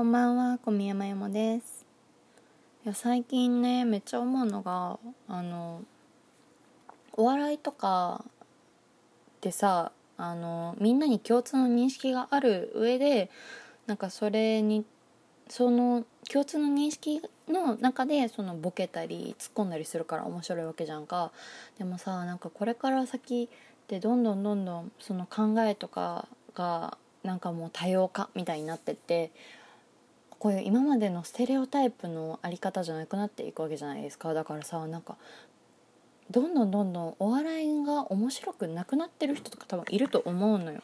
こんばんは、小宮山山です。いや最近ね、めっちゃ思うのが、あの、お笑いとかでさ、あの、みんなに共通の認識がある上で、なんかそれに、その共通の認識の中でそのボケたり突っ込んだりするから面白いわけじゃんかでもさなんかこれから先ってどんどんどんどんその考えとかがなんかもう多様化みたいになってってこういう今までのステレオタイプのあり方じゃなくなっていくわけじゃないですか。だからさなんかどんどんどんどんお笑いが面白くなくなってる人とか多分いると思うのよ。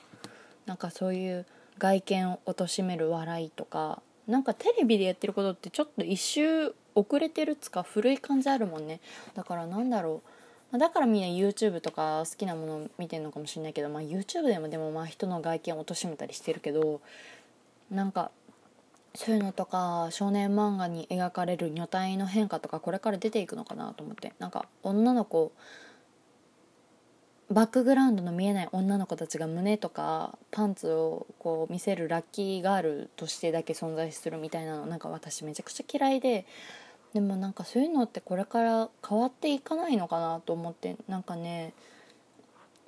なんかそういう外見を貶める笑いとか。なんかテレビでやってることってちょっと一周遅れてるつか古い感じあるもんね。だからなんだろう。だからみんな YouTube とか好きなもの見てるのかもしれないけど、まあ、YouTube でもでもまあ人の外見を貶めたりしてるけどなんかそういうのとか少年漫画に描かれる女体の変化とかこれから出ていくのかなと思ってなんか女の子バックグラウンドの見えない女の子たちが胸とかパンツをこう見せるラッキーガールとしてだけ存在するみたいなのなんか私めちゃくちゃ嫌いででもなんかそういうのってこれから変わっていかないのかなと思ってなんかね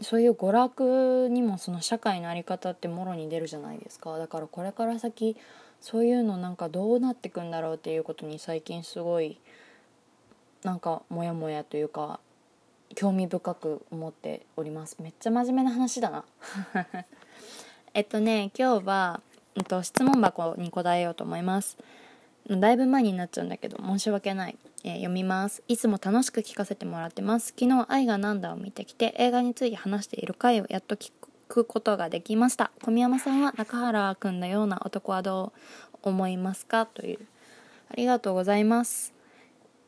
そういう娯楽にもその社会の在り方ってもろに出るじゃないですか。だからこれから先そういうのなんかどうなってくんだろうっていうことに最近すごいなんかモヤモヤというか興味深く思っております。めっちゃ真面目な話だな。えっとね今日は、うん、と質問箱に答えようと思います。だいぶ前になっちゃうんだけど申し訳ない、えー読みます。いつも楽しく聞かせてもらってます。昨日「愛がなんだ」を見てきて映画について話している回をやっと聞くことができました。小宮山さんは中原くんのような男はどう思いますか？という。ありがとうございます。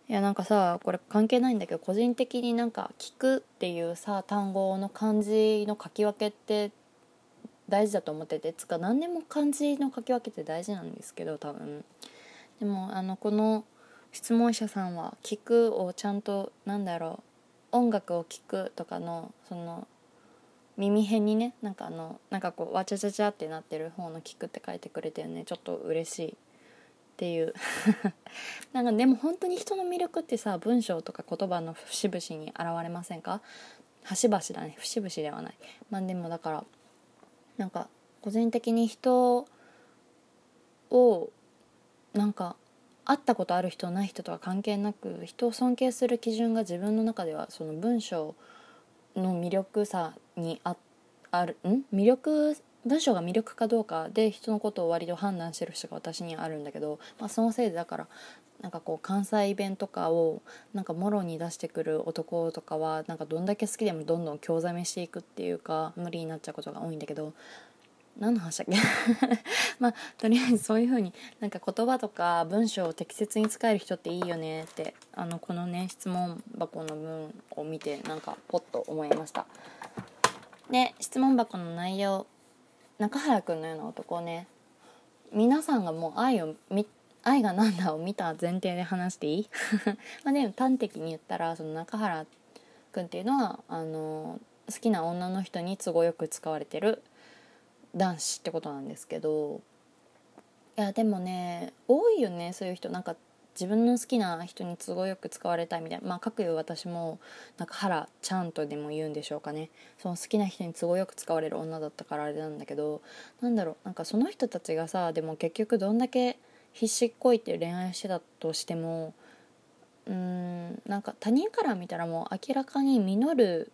いやなんかさこれ関係ないんだけど個人的になんか「聞く」っていうさ単語の漢字の書き分けって大事だと思っててつか何でも漢字の書き分けって大事なんですけど多分。でもあのこの質問者さんは「聞く」をちゃんとなんだろう音楽を聴くとかのその耳辺にねなんかあのなんかこうわちゃちゃちゃってなってる方の「聞く」って書いてくれてるね。ちょっと嬉しいっていう。なんかでも本当に人の魅力ってさ文章とか言葉の節々に現れませんか？端々だね。節々ではない。まあでもだからなんか個人的に人をなんか会ったことある人ない人とは関係なく人を尊敬する基準が自分の中ではその文章の魅力さにああるん？魅力文章が魅力かどうかで人のことを割と判断してる人が私にはあるんだけど、まあ、そのせいでだからなんかこう関西弁とかをなんかもろに出してくる男とかはなんかどんだけ好きでもどんどん興ざめしていくっていうか無理になっちゃうことが多いんだけど何の話だっけ？まあとりあえずそういう風になんか言葉とか文章を適切に使える人っていいよねってあのこのね質問箱の文を見てなんかポッと思いました。で質問箱の内容中原くんのような男ね皆さんがもう愛を見愛がなんだを見た前提で話していい？まあでも端的に言ったらその中原くんっていうのはあの好きな女の人に都合よく使われてる男子ってことなんですけどいやでもね多いよねそういう人。なんか自分の好きな人に都合よく使われたいみたいな。まあかくいう私も中原ちゃんとでも言うんでしょうかね。その好きな人に都合よく使われる女だったからあれなんだけどなんだろうなんかその人たちがさでも結局どんだけ必死っこいって恋愛してたとしてもうーんなんか他人から見たらもう明らかに実る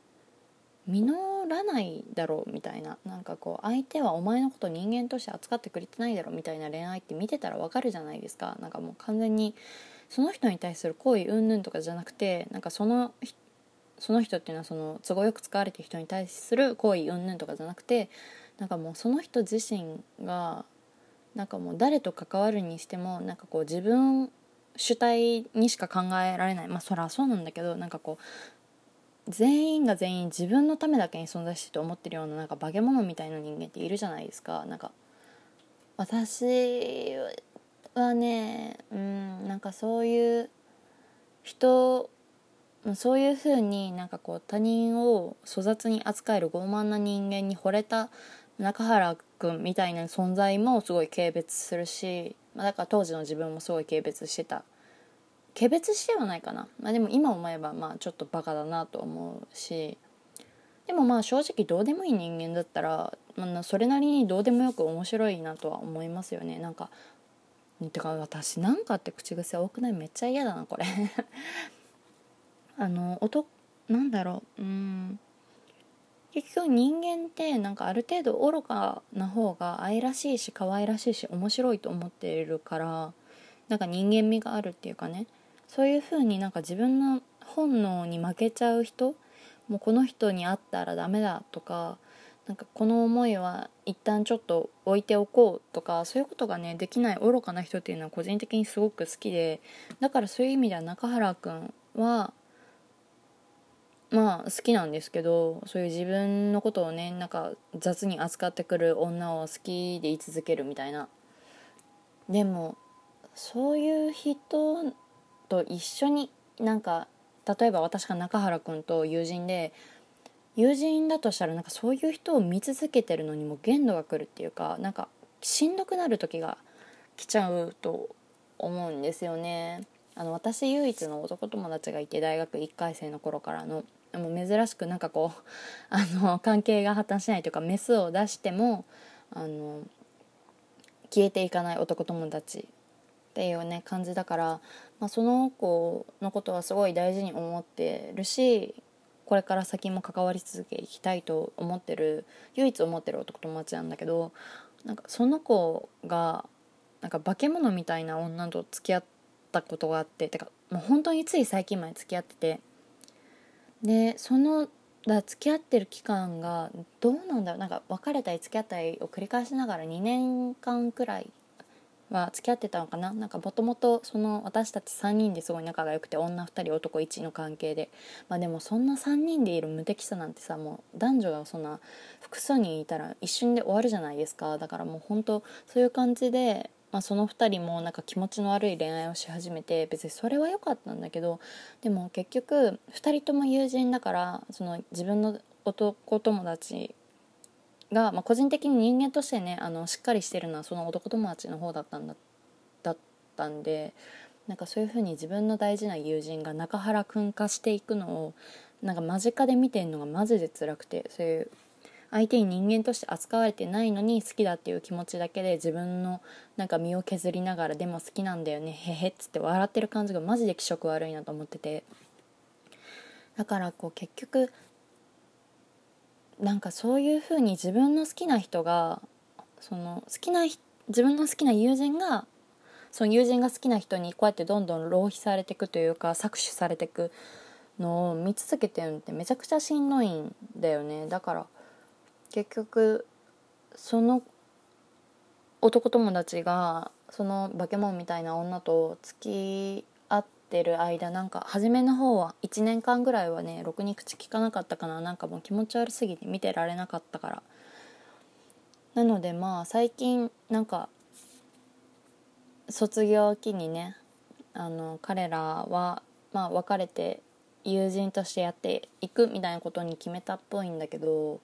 実らないだろうみたいな。なんかこう相手はお前のこと人間として扱ってくれてないだろうみたいな恋愛って見てたらわかるじゃないですか。なんかもう完全にその人に対する好意云々とかじゃなくてなんかそのその人っていうのはその都合よく使われてる人に対する好意云々とかじゃなくてなんかもうその人自身がなんかもう誰と関わるにしてもなんかこう自分主体にしか考えられない。まあそりゃそうなんだけどなんかこう全員が全員自分のためだけに存在してると思ってるようななんか化け物みたいな人間っているじゃないですか。なんか私はねうんなんかそういう人そういうふうになんかこう他人を粗雑に扱える傲慢な人間に惚れた中原君みたいな存在もすごい軽蔑するし、まあ、だから当時の自分もすごい軽蔑してた。軽蔑してはないかな、まあ、でも今思えばまあちょっとバカだなと思うしでもまあ正直どうでもいい人間だったら、まあ、それなりにどうでもよく面白いなとは思いますよね。なんかてか私なんかって口癖多くない？めっちゃ嫌だなこれ。あの音なんだろう。うん。結局人間ってなんかある程度愚かな方が愛らしいし可愛らしいし面白いと思っているからなんか人間味があるっていうかね。そういう風になんか自分の本能に負けちゃう人もうこの人に会ったらダメだとかなんかこの思いは一旦ちょっと置いておこうとかそういうことがねできない愚かな人っていうのは個人的にすごく好きでだからそういう意味では中原くんはまあ好きなんですけどそういう自分のことをねなんか雑に扱ってくる女を好きでい続けるみたいな。でもそういう人と一緒になんか例えば私が中原くんと友人で友人だとしたらなんかそういう人を見続けてるのにも限度が来るっていうかなんかしんどくなる時が来ちゃうと思うんですよね。あの私唯一の男友達がいて大学1回生の頃からのもう珍しくなんかこう あの関係が破綻しないというかメスを出してもあの消えていかない男友達っていうね感じだから、まあ、その子のことはすごい大事に思ってるしこれから先も関わり続けいきたいと思ってる唯一思ってる男友達なんだけどなんかその子がなんか化け物みたいな女と付き合ったことがあっててかもう本当につい最近まで付き合っててでそのだ付き合ってる期間がどうなんだろうなんか別れたり付き合ったりを繰り返しながら2年間くらいは付き合ってたのかな？なんかもともとその私たち3人ですごい仲が良くて女2人男1の関係で。まあでもそんな3人でいる無敵さなんてさもう男女がそんな複数人いたら一瞬で終わるじゃないですか。だからもう本当そういう感じで、まあ、その2人もなんか気持ちの悪い恋愛をし始めて別にそれは良かったんだけどでも結局2人とも友人だからその自分の男友達が、まあ、個人的に人間としてねあのしっかりしてるのはその男友達の方だったんだだったんでなんかそういう風に自分の大事な友人が中原君化していくのをなんか間近で見てるのがマジで辛くてそういう相手に人間として扱われてないのに好きだっていう気持ちだけで自分のなんか身を削りながらでも好きなんだよねへへっつって笑ってる感じがマジで気色悪いなと思ってて。だからこう結局なんかそういうふうに自分の好きな人がその好きな自分の好きな友人がその友人が好きな人にこうやってどんどん浪費されていくというか搾取されていくのを見続けてるのってめちゃくちゃしんどいんだよね。だから結局その男友達がその化け物みたいな女と付きってる間なんか初めの方は1年間ぐらいはねろくに口聞かなかったかな。なんかもう気持ち悪すぎて見てられなかったから。なのでまあ最近なんか卒業を機にねあの彼らはまあ別れて友人としてやっていくみたいなことに決めたっぽいんだけど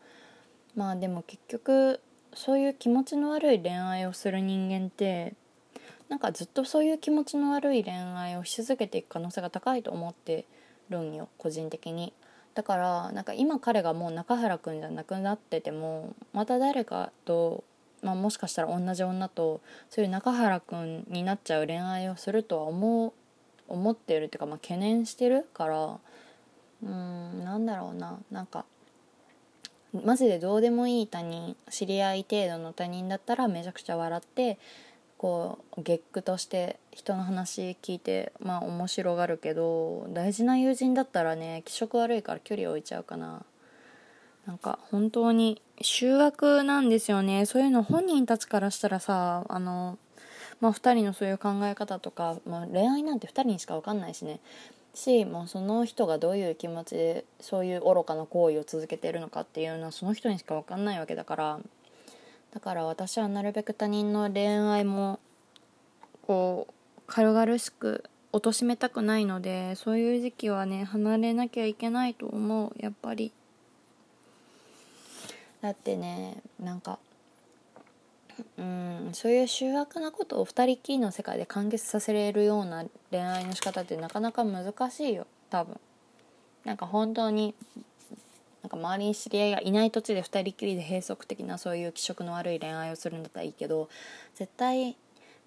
まあでも結局そういう気持ちの悪い恋愛をする人間ってなんかずっとそういう気持ちの悪い恋愛をし続けていく可能性が高いと思ってるんよ個人的に。だからなんか今彼がもう中原くんじゃなくなっててもまた誰かと、まあ、もしかしたら同じ女とそういう中原くんになっちゃう恋愛をするとは思う思ってるっていうか、まあ、懸念してるからうんなんだろうな。なんかマジでどうでもいい他人知り合い程度の他人だったらめちゃくちゃ笑ってこう月句として人の話聞いてまあ面白がるけど大事な友人だったらね気色悪いから距離置いちゃうかな。なんか本当に修学なんですよね。そういうの本人たちからしたらさあのまあ2人のそういう考え方とか、まあ、恋愛なんて2人にしか分かんないしね。しもうその人がどういう気持ちでそういう愚かな行為を続けてるのかっていうのはその人にしか分かんないわけだから。だから私はなるべく他人の恋愛もこう軽々しく貶めたくないのでそういう時期はね離れなきゃいけないと思う。やっぱり。だってねなんかうんそういう醜悪なことを二人きりの世界で完結させれるような恋愛の仕方ってなかなか難しいよ。多分。なんか本当になんか周りに知り合いがいない土地で二人きりで閉塞的なそういう気色の悪い恋愛をするんだったらいいけど絶対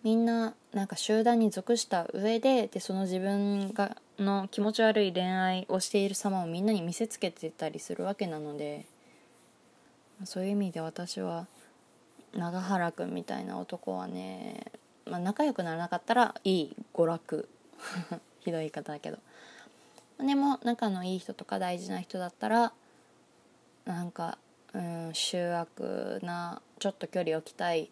みんななんか集団に属した上ででその自分がの気持ち悪い恋愛をしている様をみんなに見せつけてたりするわけなのでそういう意味で私は永原君みたいな男はね、まあ、仲良くならなかったらいい娯楽。ひどい言い方だけど。でも仲のいい人とか大事な人だったらなんかうん醜悪なちょっと距離を置きたい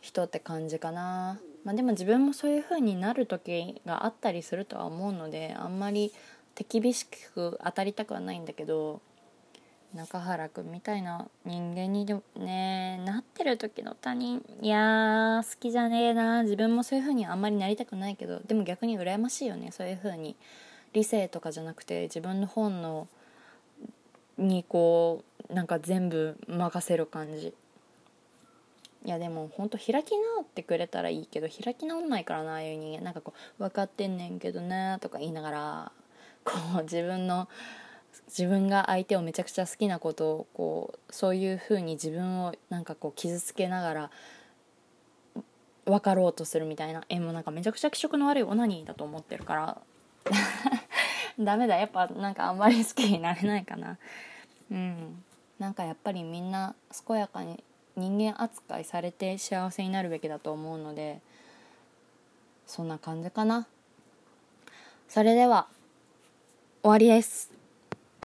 人って感じかな、まあ、でも自分もそういう風になる時があったりするとは思うのであんまり手厳しく当たりたくはないんだけど中原くんみたいな人間にでもねなってる時の他人いや好きじゃねえな自分もそういう風にあんまりなりたくないけどでも逆に羨ましいよね。そういう風に。理性とかじゃなくて自分の本能にこうなんか全部任せる感じ。いやでもほんと開き直ってくれたらいいけど開き直んないからなああいう人間。なんかこう分かってんねんけどねとか言いながらこう自分の自分が相手をめちゃくちゃ好きなことをこうそういう風に自分をなんかこう傷つけながら分かろうとするみたいなえもうなんかめちゃくちゃ気色の悪いオナニーだと思ってるから。ダメだ。やっぱなんかあんまり好きになれないかな。うん。なんかやっぱりみんな健やかに人間扱いされて幸せになるべきだと思うのでそんな感じかな。それでは終わりです。